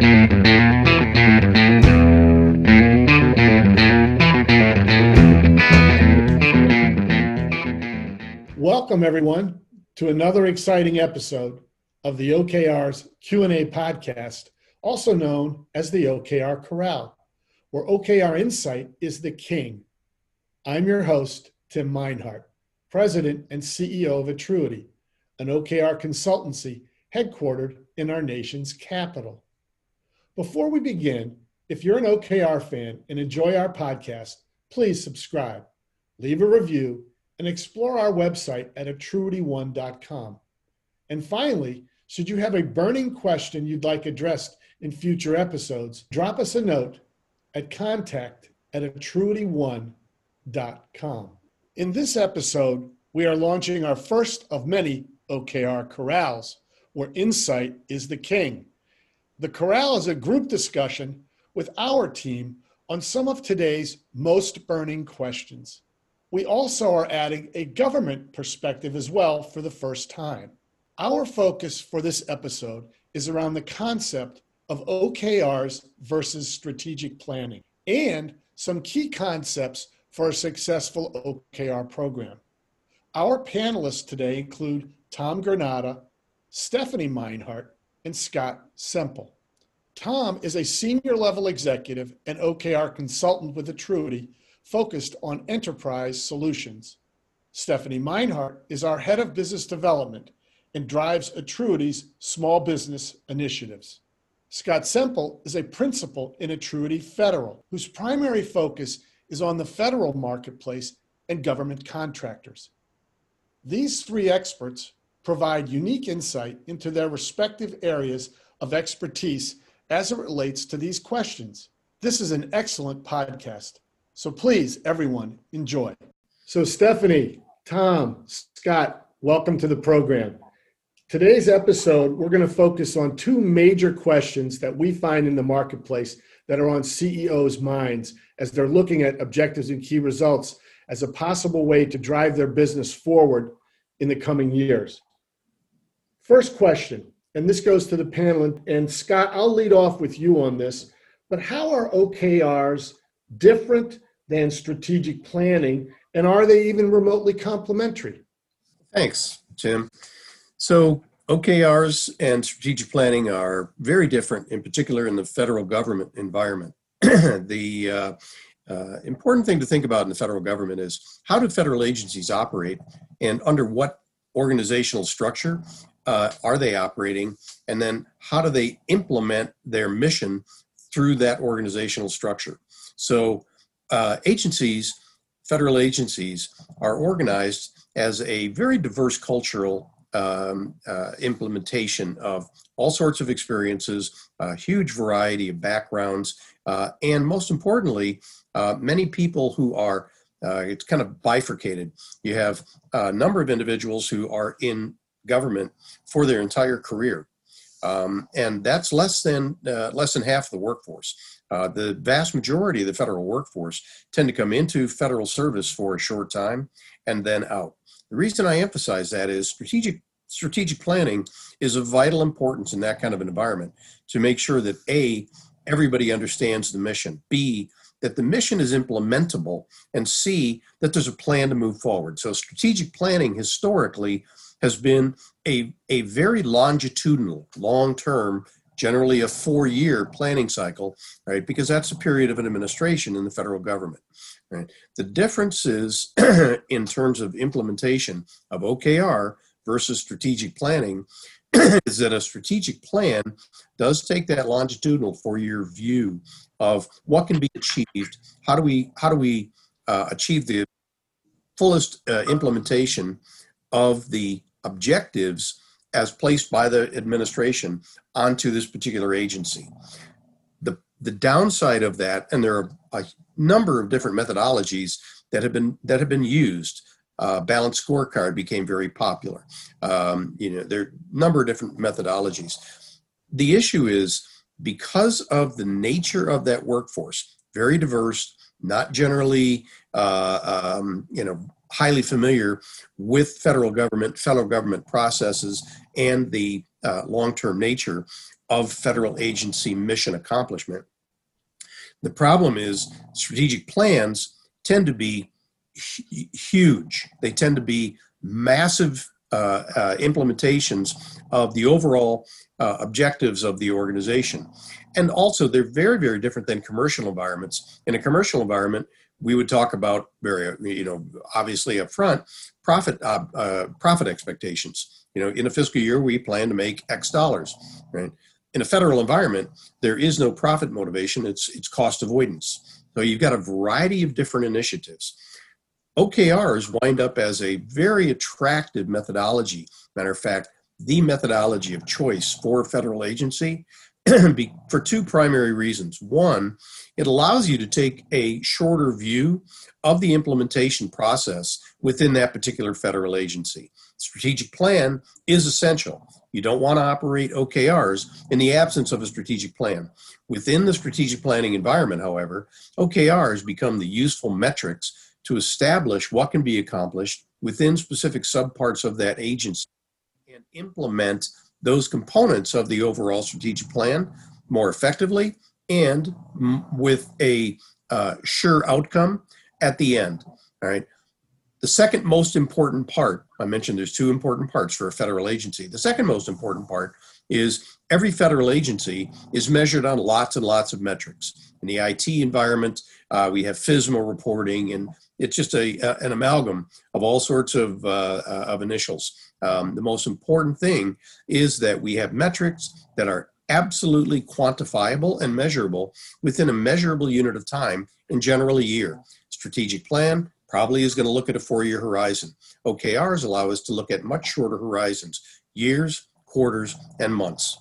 Welcome everyone to another exciting episode of the OKR's Q&A podcast, also known as the OKR Corral, where OKR Insight is the king. I'm your host, Tim Meinhardt, President and CEO of Attruity, an OKR consultancy headquartered in our nation's capital. Before we begin, if you're an OKR fan and enjoy our podcast, please subscribe, leave a review, and explore our website at attruityone.com. And finally, should you have a burning question you'd like addressed in future episodes, drop us a note at contact at attruityone.com. In this episode, we are launching our first of many OKR corrals, where insight is the king. The corral is a group discussion with our team on some of today's most burning questions. We also are adding a government perspective as well for the first time. Our focus for this episode is around the concept of OKRs versus strategic planning and some key concepts for a successful OKR program. Our panelists today include Tom Granada, Stephanie Meinhardt, and Scott Semple. Tom is a senior level executive and OKR consultant with Attruity focused on enterprise solutions. Stephanie Meinhardt is our head of business development and drives Attruity's small business initiatives. Scott Semple is a principal in Attruity Federal, whose primary focus is on the federal marketplace and government contractors. These three experts provide unique insight into their respective areas of expertise as it relates to these questions. This is an excellent podcast. So please, everyone, enjoy. So, Stephanie, Tom, Scott, welcome to the program. Today's episode, we're going to focus on two major questions that we find in the marketplace that are on CEOs' minds as they're looking at objectives and key results as a possible way to drive their business forward in the coming years. First question, and this goes to the panel, and Scott, I'll lead off with you on this, but how are OKRs different than strategic planning, and are they even remotely complementary? Thanks, Tim. So, OKRs and strategic planning are very different, in particular in the federal government environment. the uh, uh, important thing to think about in the federal government is how do federal agencies operate and under what organizational structure uh, are they operating, and then how do they implement their mission through that organizational structure. So, uh, agencies, federal agencies, are organized as a very diverse cultural um, uh, implementation of all sorts of experiences, a huge variety of backgrounds, uh, and most importantly, uh, many people who are uh, it's kind of bifurcated. You have a number of individuals who are in government for their entire career, um, and that's less than uh, less than half the workforce. Uh, the vast majority of the federal workforce tend to come into federal service for a short time and then out. The reason I emphasize that is strategic strategic planning is of vital importance in that kind of an environment to make sure that a everybody understands the mission, b that the mission is implementable, and c that there's a plan to move forward. So strategic planning historically has been a, a very longitudinal, long term generally a four year planning cycle, right? Because that's a period of an administration in the federal government. Right? The difference is in terms of implementation of OKR versus strategic planning is that a strategic plan does take that longitudinal four year view of what can be achieved. How do we how do we uh, achieve the fullest uh, implementation of the objectives as placed by the administration onto this particular agency. The, the downside of that, and there are a number of different methodologies that have been that have been used. Uh, balanced scorecard became very popular. Um, you know, there are a number of different methodologies. The issue is because of the nature of that workforce, very diverse, not generally, uh, um, you know, highly familiar with federal government, federal government processes, and the uh, long term nature of federal agency mission accomplishment. The problem is strategic plans tend to be huge. They tend to be massive uh, uh, implementations of the overall uh, objectives of the organization. And also, they're very, very different than commercial environments. In a commercial environment, we would talk about very, you know, obviously up front, profit uh, uh, profit expectations. You know, in a fiscal year, we plan to make X dollars, right? In a federal environment, there is no profit motivation. It's it's cost avoidance. So you've got a variety of different initiatives. OKRs wind up as a very attractive methodology. Matter of fact, the methodology of choice for a federal agency for two primary reasons. One, it allows you to take a shorter view of the implementation process within that particular federal agency. Strategic plan is essential. You don't want to operate OKRs in the absence of a strategic plan. Within the strategic planning environment, however, OKRs become the useful metrics to establish what can be accomplished within specific subparts of that agency and implement those components of the overall strategic plan more effectively and with a uh, sure outcome at the end. All right. The second most important part, I mentioned there's two important parts for a federal agency. The second most important part is every federal agency is measured on lots and lots of metrics. In the IT environment, uh, we have FISMA reporting and it's just a, a, an amalgam of all sorts of, uh, uh, of initials. Um, the most important thing is that we have metrics that are absolutely quantifiable and measurable within a measurable unit of time, in general a year. Strategic plan probably is going to look at a four-year horizon. OKRs allow us to look at much shorter horizons, years, quarters, and months.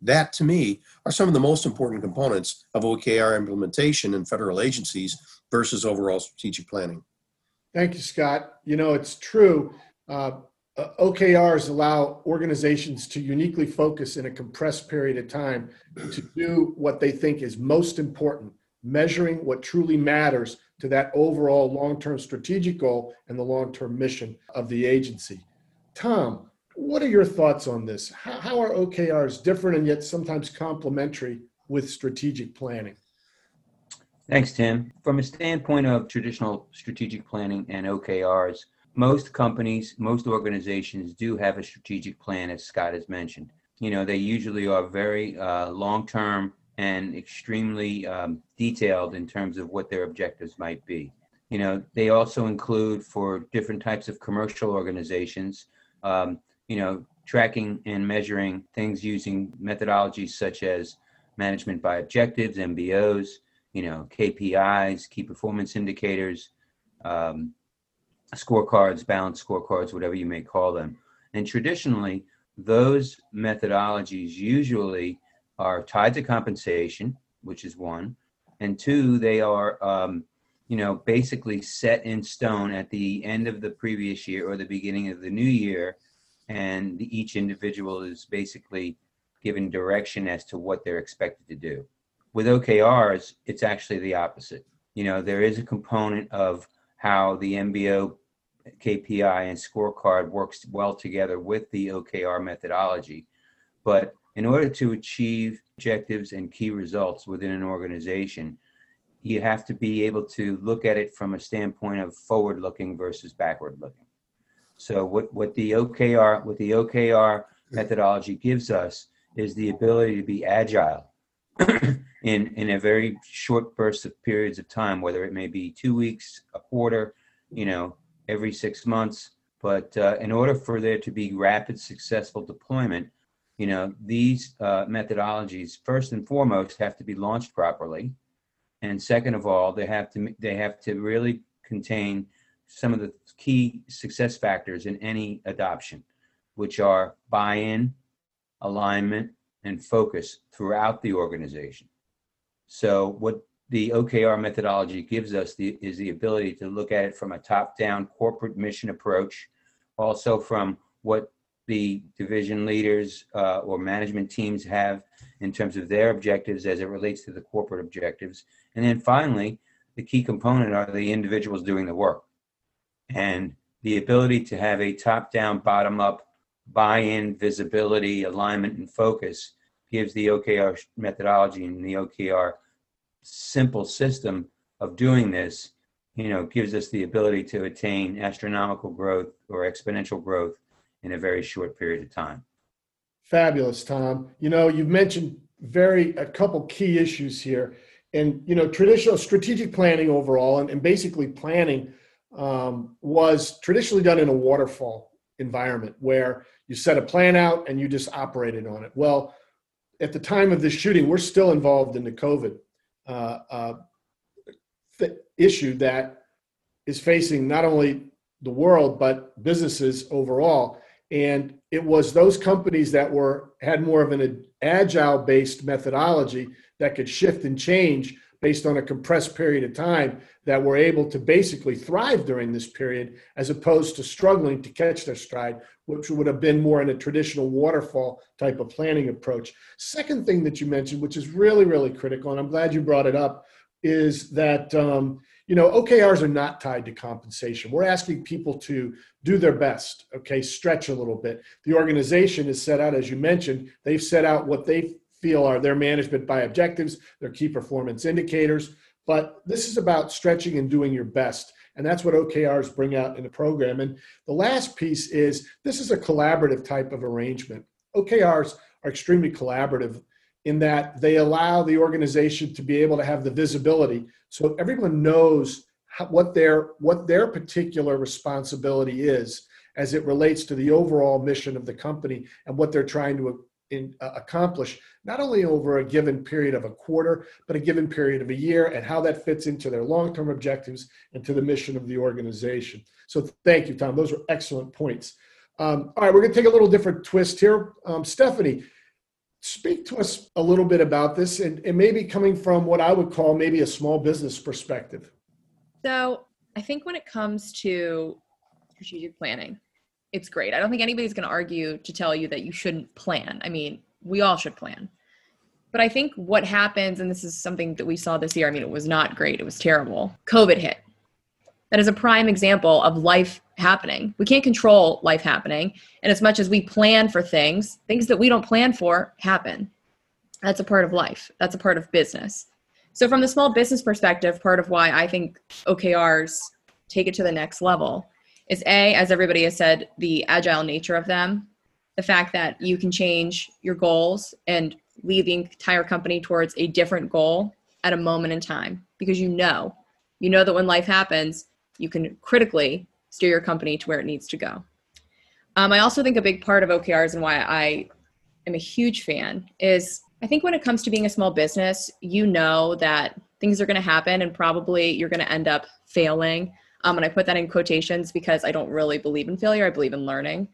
That, to me, are some of the most important components of OKR implementation in federal agencies versus overall strategic planning. Thank you, Scott. You know, it's true. Uh, uh OKRs allow organizations to uniquely focus in a compressed period of time to do what they think is most important, measuring what truly matters to that overall long term strategic goal and the long term mission of the agency. Tom, what are your thoughts on this? How, how are OKRs different and yet sometimes complementary with strategic planning? Thanks, Tim. From a standpoint of traditional strategic planning and OKRs, most companies, most organizations do have a strategic plan, as Scott has mentioned. You know, they usually are very uh, long term and extremely um, detailed in terms of what their objectives might be. You know, they also include for different types of commercial organizations, um, you know, tracking and measuring things using methodologies such as management by objectives, MBOs, you know, KPIs, key performance indicators, um, scorecards, balanced scorecards, whatever you may call them. And traditionally, those methodologies usually are tied to compensation, which is one, and two, they are, um, you know, basically set in stone at the end of the previous year or the beginning of the new year, and each individual is basically given direction as to what they're expected to do. With OKRs, it's actually the opposite. You know, there is a component of how the MBO KPI and scorecard works well together with the OKR methodology. But in order to achieve objectives and key results within an organization, you have to be able to look at it from a standpoint of forward looking versus backward looking. So what, what the OKR what the OKR methodology gives us is the ability to be agile in in a very short burst of periods of time, whether it may be two weeks, a quarter, you know, every six months. But uh, in order for there to be rapid, successful deployment, you know, these uh, methodologies first and foremost have to be launched properly, and second of all, they have to they have to really contain some of the key success factors in any adoption, which are buy-in, alignment, and focus throughout the organization. So what the OKR methodology gives us the, is the ability to look at it from a top-down corporate mission approach, also from what the division leaders uh, or management teams have in terms of their objectives as it relates to the corporate objectives. And then finally, the key component are the individuals doing the work. And the ability to have a top down, bottom up buy in, visibility, alignment, and focus gives the OKR methodology and the OKR simple system of doing this, you know, gives us the ability to attain astronomical growth or exponential growth in a very short period of time. Fabulous, Tom. You know, you've mentioned very a couple key issues here, and you know, traditional strategic planning overall, and, and basically planning um, was traditionally done in a waterfall environment where you set a plan out and you just operated on it. Well, at the time of this shooting, we're still involved in the COVID uh, uh, th- issue that is facing not only the world but businesses overall. And it was those companies that were had more of an agile based methodology that could shift and change based on a compressed period of time that were able to basically thrive during this period as opposed to struggling to catch their stride which would have been more in a traditional waterfall type of planning approach. Second thing that you mentioned which is really really critical and i'm glad you brought it up is that um, you know okrs are not tied to compensation. We're asking people to do their best okay? Stretch a little bit. The organization is set out as you mentioned they've set out what they feel are their management by objectives, their key performance indicators. But this is about stretching and doing your best. And that's what OKRs bring out in the program. And the last piece is this is a collaborative type of arrangement. OKRs are extremely collaborative in that they allow the organization to be able to have the visibility so everyone knows what their what their particular responsibility is as it relates to the overall mission of the company and what they're trying to in, uh, accomplish not only over a given period of a quarter, but a given period of a year, and how that fits into their long term objectives and to the mission of the organization. So, thank you, Tom. Those were excellent points. Um, all right, we're going to take a little different twist here. Um, Stephanie, speak to us a little bit about this and, and maybe coming from what I would call maybe a small business perspective. So, I think when it comes to strategic planning, it's great. I don't think anybody's going to argue to tell you that you shouldn't plan. I mean, we all should plan. But I think what happens, and this is something that we saw this year, I mean, it was not great, it was terrible. COVID hit. That is a prime example of life happening. We can't control life happening. And as much as we plan for things, things that we don't plan for happen. That's a part of life, that's a part of business. So, from the small business perspective, part of why I think OKRs take it to the next level is A, as everybody has said, the agile nature of them, the fact that you can change your goals and lead the entire company towards a different goal at a moment in time because you know, you know that when life happens, you can critically steer your company to where it needs to go. Um, I also think a big part of OKRs and why I am a huge fan is I think when it comes to being a small business, you know that things are going to happen and probably you're going to end up failing. Um, and I put that in quotations because I don't really believe in failure. I believe in learning.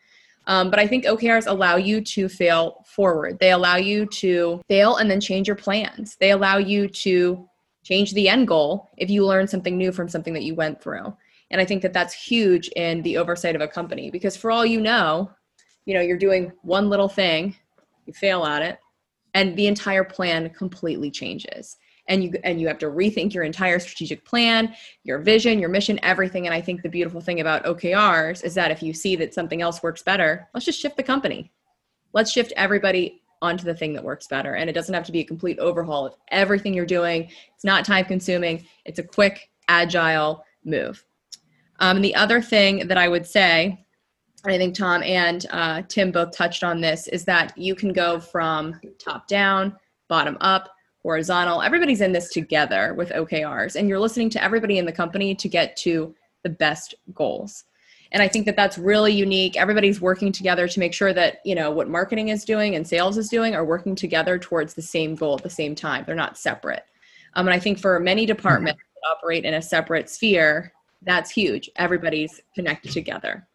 Um, but I think OKRs allow you to fail forward. They allow you to fail and then change your plans. They allow you to change the end goal if you learn something new from something that you went through. And I think that that's huge in the oversight of a company because for all you know, you know, you're doing one little thing, you fail at it, and the entire plan completely changes and you and you have to rethink your entire strategic plan your vision your mission everything. And i think the beautiful thing about okrs is that if you see that something else works better let's just shift the company. Let's shift everybody onto the thing that works better. And it doesn't have to be a complete overhaul of everything you're doing. It's not time consuming. It's a quick agile move. Um, the other thing that i would say I think Tom and uh, Tim both touched on this is that you can go from top down, bottom up, horizontal. Everybody's in this together with OKRs, and you're listening to everybody in the company to get to the best goals. And I think that that's really unique. Everybody's working together to make sure that, you know, what marketing is doing and sales is doing are working together towards the same goal at the same time. They're not separate. Um, and I think for many departments that operate in a separate sphere, that's huge. Everybody's connected together.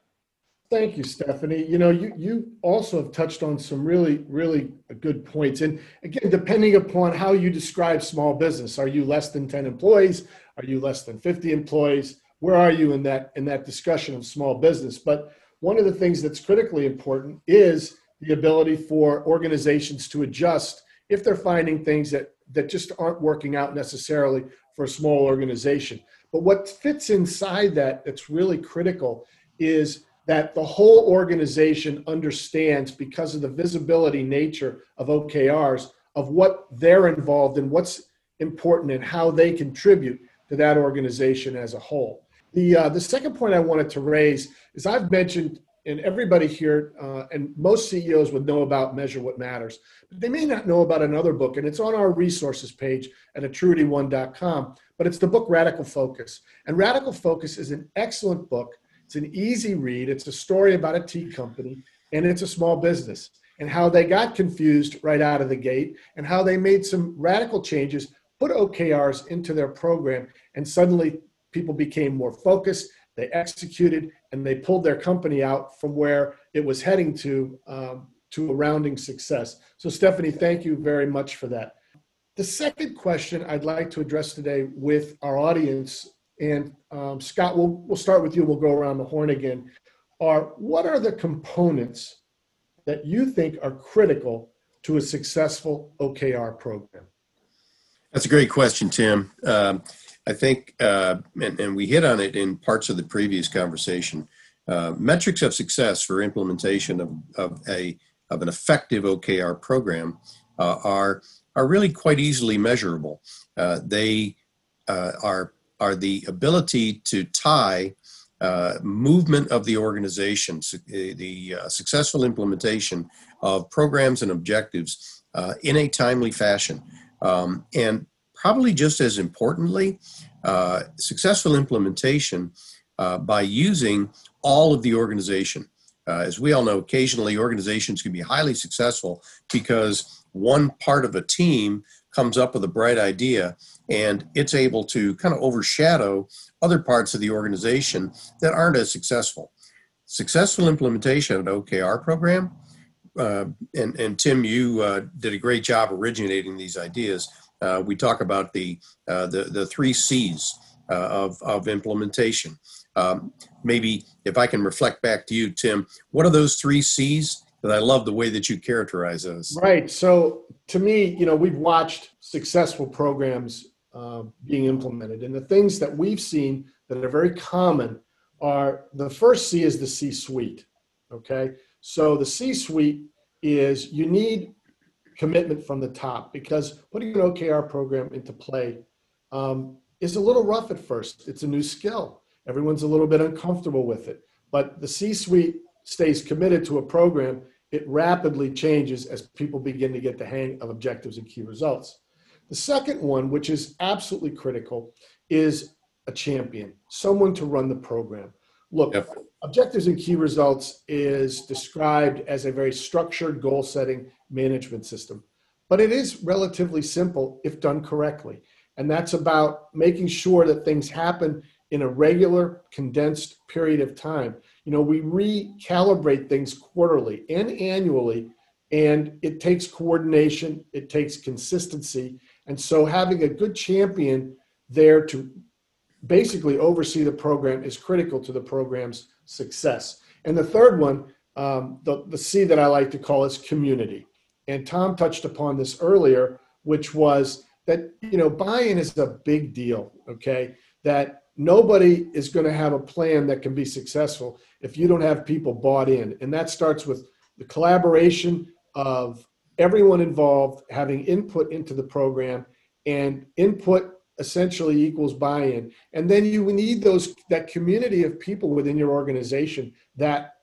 Thank you, Stephanie. You know, you, you also have touched on some really, really good points. And again, depending upon how you describe small business, are you less than 10 employees? Are you less than 50 employees? Where are you in that in that discussion of small business? But one of the things that's critically important is the ability for organizations to adjust if they're finding things that that just aren't working out necessarily for a small organization. But what fits inside that that's really critical is that the whole organization understands because of the visibility nature of OKRs of what they're involved in, what's important, and how they contribute to that organization as a whole. The, uh, the second point I wanted to raise is I've mentioned, and everybody here uh, and most CEOs would know about Measure What Matters, but they may not know about another book, and it's on our resources page at attruityone.com, but it's the book Radical Focus. And Radical Focus is an excellent book. It's an easy read. It's a story about a tea company, and it's a small business, and how they got confused right out of the gate, and how they made some radical changes, put OKRs into their program, and suddenly people became more focused, they executed, and they pulled their company out from where it was heading to um, to a rounding success. So, Stephanie, thank you very much for that. The second question I'd like to address today with our audience, and um, Scott, we'll, we'll start with you, we'll go around the horn again, are what are the components that you think are critical to a successful OKR program? That's a great question, Tim. Um, I think, uh, and, and, we hit on it in parts of the previous conversation. Uh, metrics of success for implementation of, of a of an effective OKR program uh, are are really quite easily measurable. Uh, they uh, are are the ability to tie uh, movement of the organization, the successful implementation of programs and objectives in a timely fashion. Um, and probably just as importantly, uh, successful implementation uh, by using all of the organization. Uh, as we all know, occasionally organizations can be highly successful because one part of a team comes up with a bright idea and it's able to kind of overshadow other parts of the organization that aren't as successful. Successful implementation of an OKR program, uh, and, and Tim, you uh, did a great job originating these ideas uh, we talk about the, uh, the, the three C's uh, of, of implementation. Um, maybe if I can reflect back to you, Tim, what are those three C's? Because I love the way that you characterize those. Right. So to me, you know, we've watched successful programs uh, being implemented, and the things that we've seen that are very common are the first C is the C suite. Okay. So the C suite is you need commitment from the top because putting an OKR program into play um, is a little rough at first. It's a new skill. Everyone's a little bit uncomfortable with it. But the C suite stays committed to a program, it rapidly changes as people begin to get the hang of objectives and key results. The second one, which is absolutely critical, is a champion, someone to run the program. Look, yep. objectives and key results is described as a very structured goal setting management system. But it is relatively simple if done correctly. And that's about making sure that things happen in a regular, condensed period of time. You know, we recalibrate things quarterly and annually, and it takes coordination, it takes consistency. And so having a good champion there to basically oversee the program is critical to the program's success. And the third one, um, the, the C that I like to call is community and Tom touched upon this earlier, which was that you know buy-in is a big deal. Okay, that nobody is going to have a plan that can be successful if you don't have people bought in, and that starts with the collaboration of everyone involved having input into the program, and input essentially equals buy-in, and then you need those that community of people within your organization that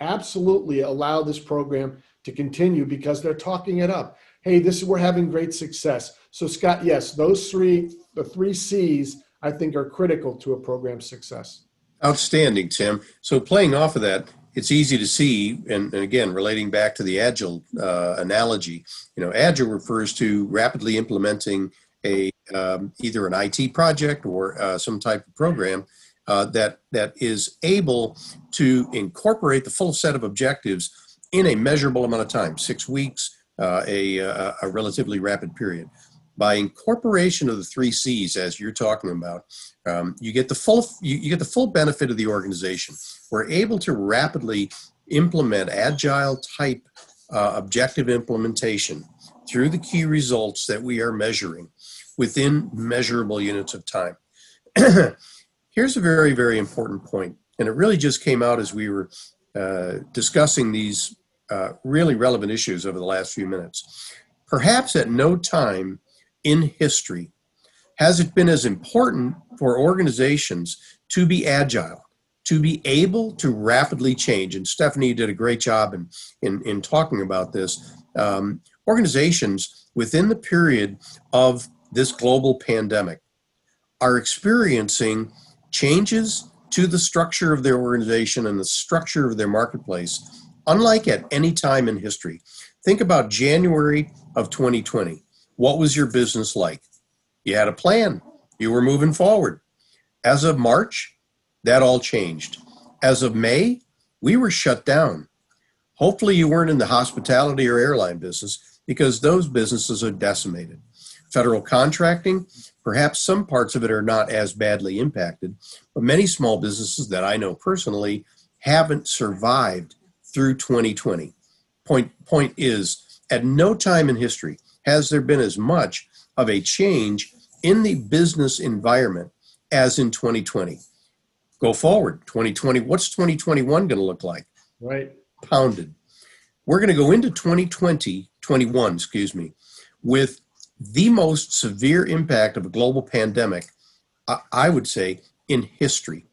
absolutely allow this program to continue because they're talking it up. Hey, this is we're having great success. So Scott, yes, those three, the three C's, I think are critical to a program's success. Outstanding, Tim. So playing off of that, it's easy to see, and, and again, relating back to the agile uh, analogy, you know, agile refers to rapidly implementing a um, either an IT project or uh, some type of program uh, that that is able to incorporate the full set of objectives in a measurable amount of time, six weeks, uh, a, a, a, relatively rapid period. By incorporation of the three C's, as you're talking about, um, you get the full you, you, get the full benefit of the organization. We're able to rapidly implement agile type uh, objective implementation through the key results that we are measuring within measurable units of time. Here's a very very important point And it really just came out as we were uh, discussing these uh, really relevant issues over the last few minutes. Perhaps at no time in history has it been as important for organizations to be agile, to be able to rapidly change. And Stephanie did a great job in, in, in talking about this. Um, organizations within the period of this global pandemic are experiencing changes to the structure of their organization and the structure of their marketplace, unlike at any time in history. Think about January of 2020. What was your business like? You had a plan, you were moving forward. As of March, that all changed. As of May, we were shut down. Hopefully, you weren't in the hospitality or airline business because those businesses are decimated. Federal contracting, perhaps some parts of it are not as badly impacted, but many small businesses that I know personally haven't survived through 2020. Point, point is, at no time in history has there been as much of a change in the business environment as in 2020. Go forward, 2020. What's 2021 going to look like? Right. Pounded. We're going to go into 2020, 21, excuse me, with the most severe impact of a global pandemic, I would say, in history.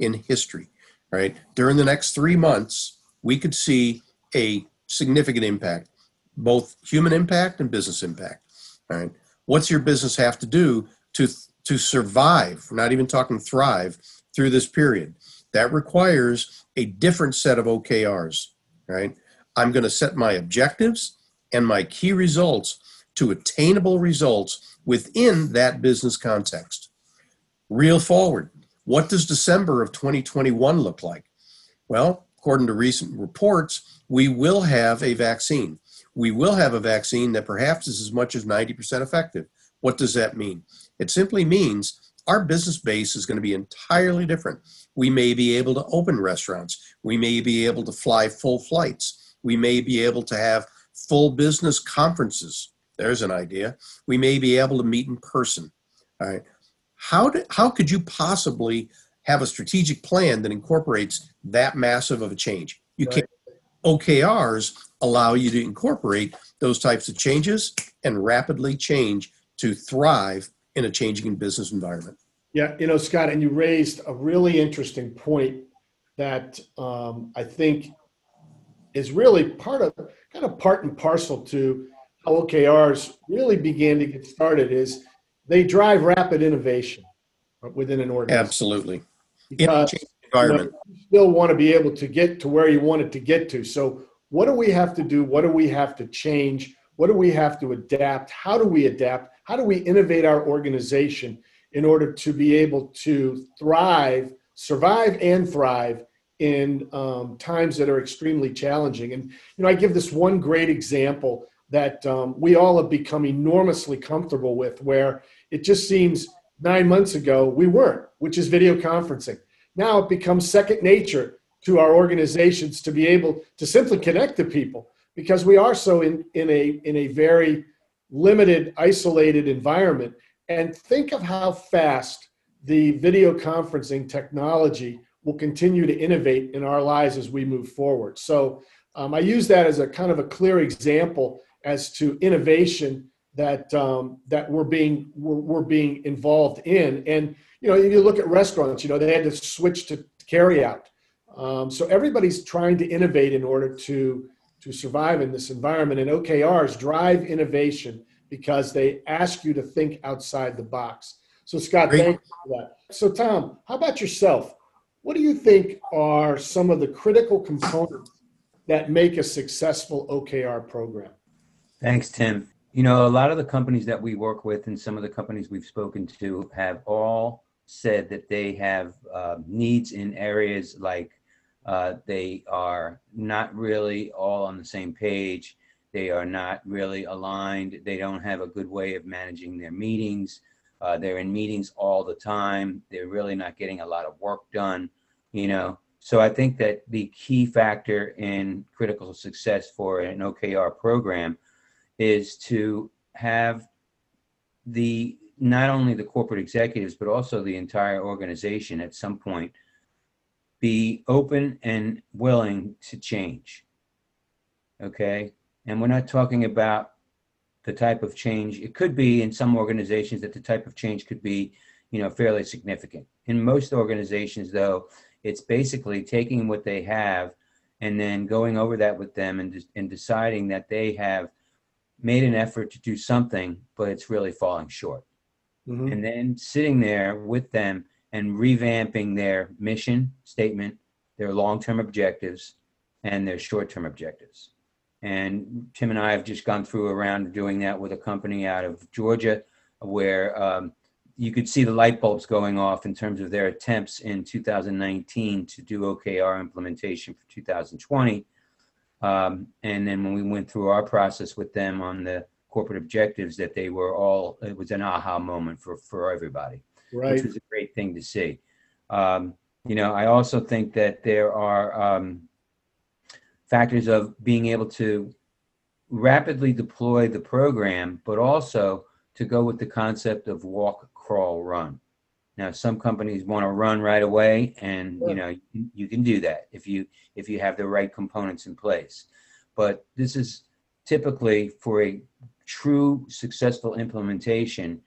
In history, right? During the next three months, we could see a significant impact, both human impact and business impact. All right. What's your business have to do to to survive? We're not even talking thrive through this period. That requires a different set of OKRs. Right. I'm going to set my objectives and my key results to attainable results within that business context. Reel forward. What does December of 2021 look like? Well, according to recent reports, we will have a vaccine. We will have a vaccine that perhaps is as much as 90% effective. What does that mean? It simply means our business base is going to be entirely different. We may be able to open restaurants. We may be able to fly full flights. We may be able to have full business conferences. There's an idea. We may be able to meet in person. All right. How, do, how could you possibly have a strategic plan that incorporates that massive of a change? You right. can't. OKRs allow you to incorporate those types of changes and rapidly change to thrive in a changing business environment. Yeah, you know, Scott, and you raised a really interesting point that um, I think is really part of kind of part and parcel to how OKRs really began to get started is they drive rapid innovation within an organization. Absolutely. Because environment. You, know, you still want to be able to get to where you want it to get to. So what do we have to do? What do we have to change? What do we have to adapt? How do we adapt? How do we innovate our organization in order to be able to thrive, survive, and thrive in um, times that are extremely challenging? And you know, I give this one great example that um, we all have become enormously comfortable with, where it just seems nine months ago we weren't, which is video conferencing. Now it becomes second nature to our organizations to be able to simply connect to people because we are so in, in a in a very limited, isolated environment. And think of how fast the video conferencing technology will continue to innovate in our lives as we move forward. So um, I use that as a kind of a clear example as to innovation that um, that we're being we're, we're, being involved in. And you know, if you look at restaurants. You know, they had to switch to carry out. Um, so everybody's trying to innovate in order to to survive in this environment. And OKRs drive innovation because they ask you to think outside the box. So Scott, Great. thank you for that. So Tom, how about yourself? What do you think are some of the critical components that make a successful OKR program? Thanks, Tim. You know, a lot of the companies that we work with and some of the companies we've spoken to have all said that they have uh, needs in areas like uh, they are not really all on the same page. They are not really aligned. They don't have a good way of managing their meetings. Uh, they're in meetings all the time. They're really not getting a lot of work done, you know. So I think that the key factor in critical success for an OKR program is to have the not only the corporate executives but also the entire organization at some point be open and willing to change. Okay. And we're not talking about the type of change. It could be in some organizations that the type of change could be, you know, fairly significant. In most organizations, though, it's basically taking what they have and then going over that with them and, and deciding that they have made an effort to do something, but it's really falling short. Mhm. And then sitting there with them and revamping their mission statement, their long term objectives, and their short term objectives. And Tim and I have just gone through a round of doing that with a company out of Georgia where um, you could see the light bulbs going off in terms of their attempts in 2019 to do OKR implementation for 2020. Um, and then when we went through our process with them on the corporate objectives, that they were all, it was an aha moment for, for everybody Right. which was a great thing to see. Um, you know, I also think that there are um, factors of being able to rapidly deploy the program, but also to go with the concept of walk, crawl, run. Now, some companies want to run right away, and you know you can do that if you if you have the right components in place. But this is typically for a true successful implementation.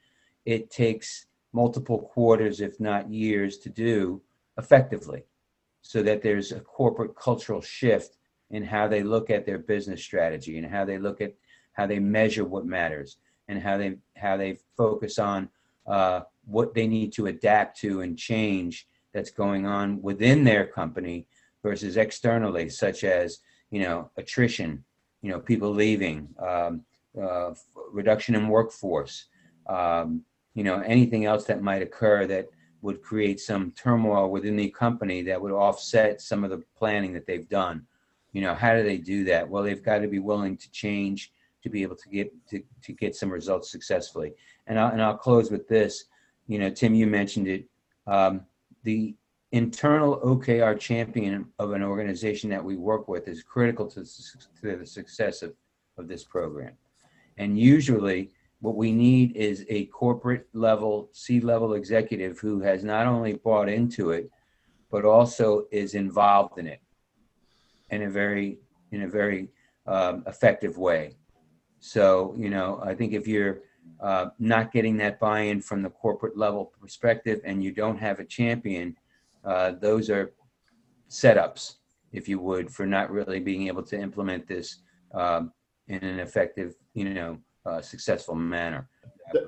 It takes multiple quarters, if not years, to do effectively so that there's a corporate cultural shift in how they look at their business strategy and how they look at how they measure what matters and how they how they focus on uh, what they need to adapt to and change that's going on within their company versus externally such as you know attrition you know people leaving um, uh, reduction in workforce um, you know anything else that might occur that would create some turmoil within the company that would offset some of the planning that they've done. You know how do they do that? Well they've got to be willing to change to be able to get to, to get some results successfully. And I'll, and I'll close with this. You know tim you mentioned it. Um, the internal okr champion of an organization that we work with is critical to, to the success of, of this program. And usually what we need is a corporate level, C level executive who has not only bought into it, but also is involved in it in a very, in a very um, effective way. So, you know, I think if you're uh, not getting that buy-in from the corporate level perspective and you don't have a champion, uh, those are setups, if you would, for not really being able to implement this um, in an effective, you know, uh, successful manner.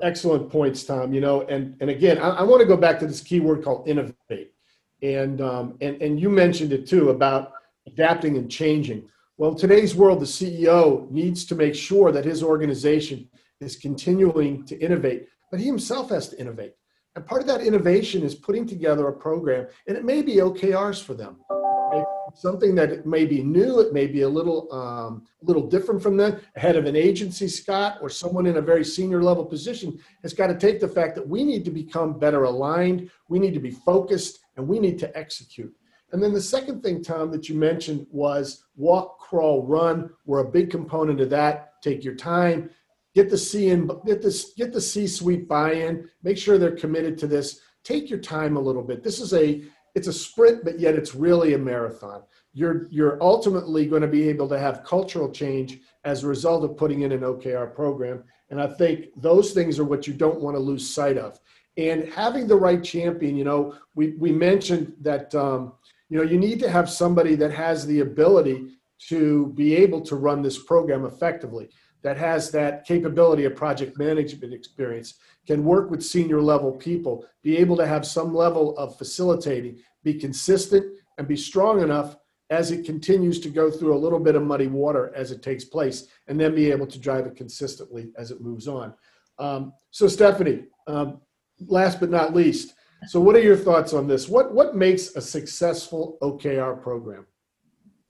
Excellent points, Tom. You know, and and again, I, I want to go back to this key word called innovate, and um, and and you mentioned it too about adapting and changing. Well, today's world, the CEO needs to make sure that his organization is continuing to innovate, but he himself has to innovate. And part of that innovation is putting together a program, and it may be OKRs for them. Something that may be new, it may be a little um, little different from them. Head of an agency, Scott, or someone in a very senior level position has got to take the fact that we need to become better aligned, we need to be focused, and we need to execute. And then the second thing, Tom, that you mentioned was walk, crawl, run. We're a big component of that. Take your time, get the C in, get this, get the C-suite buy-in. Make sure they're committed to this. Take your time a little bit. This is a it's a sprint, but yet it's really a marathon. You're you're ultimately going to be able to have cultural change as a result of putting in an OKR program. And I think those things are what you don't want to lose sight of. And having the right champion, you know, we we mentioned that um, you know you need to have somebody that has the ability to be able to run this program effectively that has that capability of project management experience can work with senior level people be able to have some level of facilitating be consistent and be strong enough as it continues to go through a little bit of muddy water as it takes place and then be able to drive it consistently as it moves on. Um, so stephanie um, last but not least so what are your thoughts on this? What what makes a successful okr program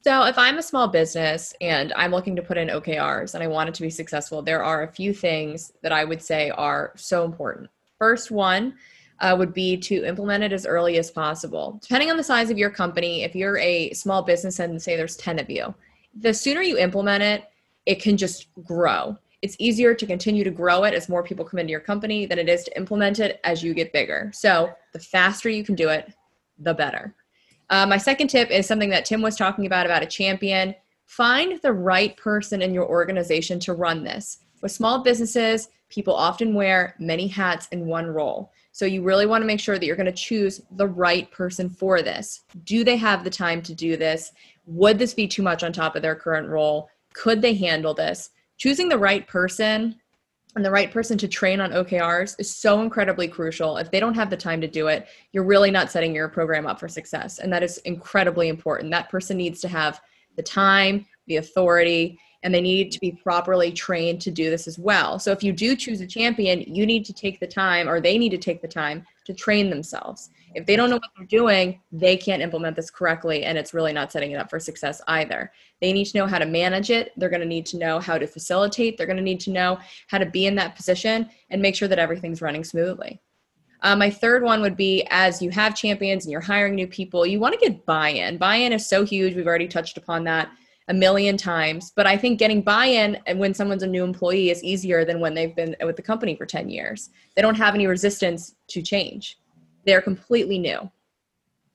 So, if I'm a small business and I'm looking to put in OKRs and I want it to be successful, there are a few things that I would say are so important. First one uh, would be to implement it as early as possible. Depending on the size of your company, if you're a small business and say there's 10 of you, the sooner you implement it, it can just grow. It's easier to continue to grow it as more people come into your company than it is to implement it as you get bigger. So, the faster you can do it, the better. Uh, my second tip is something that Tim was talking about about a champion. Find the right person in your organization to run this. With small businesses, people often wear many hats in one role. So you really want to make sure that you're going to choose the right person for this. Do they have the time to do this? Would this be too much on top of their current role? Could they handle this? Choosing the right person and the right person to train on OKRs is so incredibly crucial. If they don't have the time to do it, you're really not setting your program up for success. And that is incredibly important. That person needs to have the time, the authority, and they need to be properly trained to do this as well. So if you do choose a champion, you need to take the time or they need to take the time to train themselves. If they don't know what they're doing, they can't implement this correctly and it's really not setting it up for success either. They need to know how to manage it, they're going to need to know how to facilitate, they're going to need to know how to be in that position and make sure that everything's running smoothly. Uh, my third one would be as you have champions and you're hiring new people, you want to get buy in. Buy in is so huge. We've already touched upon that a million times. But I think getting buy in when someone's a new employee is easier than when they've been with the company for 10 years. They don't have any resistance to change, they're completely new.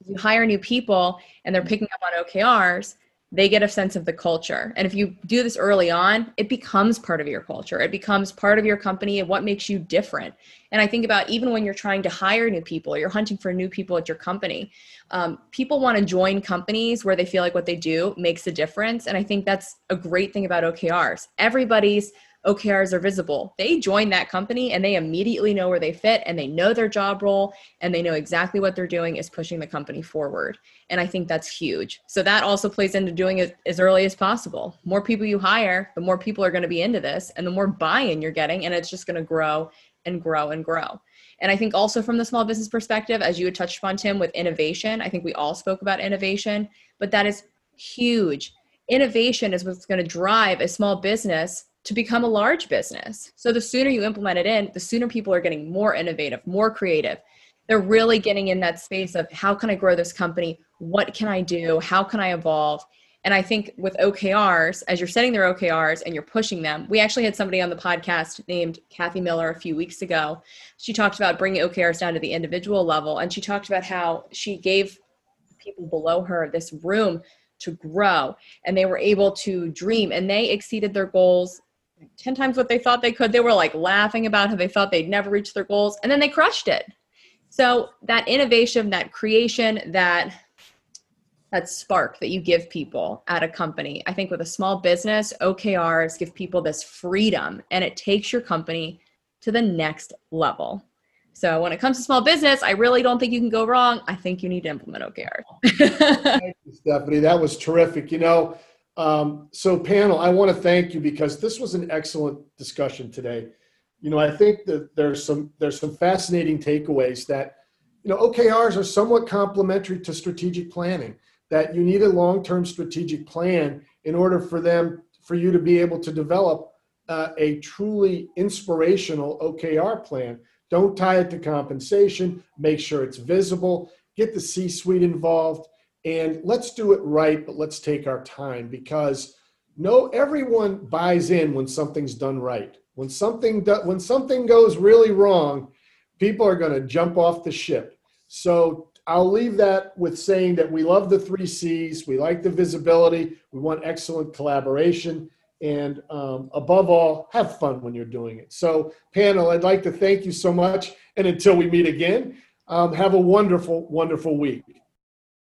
You hire new people and they're picking up on OKRs, they get a sense of the culture. And if you do this early on, it becomes part of your culture. It becomes part of your company and what makes you different. And I think about even when you're trying to hire new people, you're hunting for new people at your company. Um, people want to join companies where they feel like what they do makes a difference. And I think that's a great thing about OKRs. Everybody's OKRs are visible. They join that company and they immediately know where they fit and they know their job role and they know exactly what they're doing is pushing the company forward. And I think that's huge. So that also plays into doing it as early as possible. More people you hire, the more people are going to be into this and the more buy in you're getting, and it's just going to grow and grow and grow. And I think also from the small business perspective, as you had touched upon, Tim, with innovation, I think we all spoke about innovation, but that is huge. Innovation is what's going to drive a small business to become a large business. So the sooner you implement it in, the sooner people are getting more innovative, more creative. They're really getting in that space of how can I grow this company? What can I do? How can I evolve? And I think with OKRs, as you're setting their OKRs and you're pushing them, we actually had somebody on the podcast named Kathy Miller a few weeks ago. She talked about bringing OKRs down to the individual level. And she talked about how she gave people below her this room to grow and they were able to dream and they exceeded their goals 10 times what they thought they could. They were like laughing about how they thought they'd never reach their goals, and then they crushed it. So that innovation, that creation, that that spark that you give people at a company. I think with a small business, OKRs give people this freedom and it takes your company to the next level. So when it comes to small business, I really don't think you can go wrong. I think you need to implement OKRs. Thank you, Stephanie. That was terrific. You know, um, so, panel, I want to thank you because this was an excellent discussion today. You know, I think that there's some there's some fascinating takeaways that you know OKRs are somewhat complementary to strategic planning. That you need a long-term strategic plan in order for them for you to be able to develop uh, a truly inspirational OKR plan. Don't tie it to compensation. Make sure it's visible. Get the C-suite involved and let's do it right, but let's take our time because no everyone buys in when something's done right. When something do, when something goes really wrong, people are going to jump off the ship. So I'll leave that with saying that we love the three C's. We like the visibility. We want excellent collaboration. And um, above all, have fun when you're doing it. So, panel, I'd like to thank you so much. And until we meet again, um, have a wonderful, wonderful week.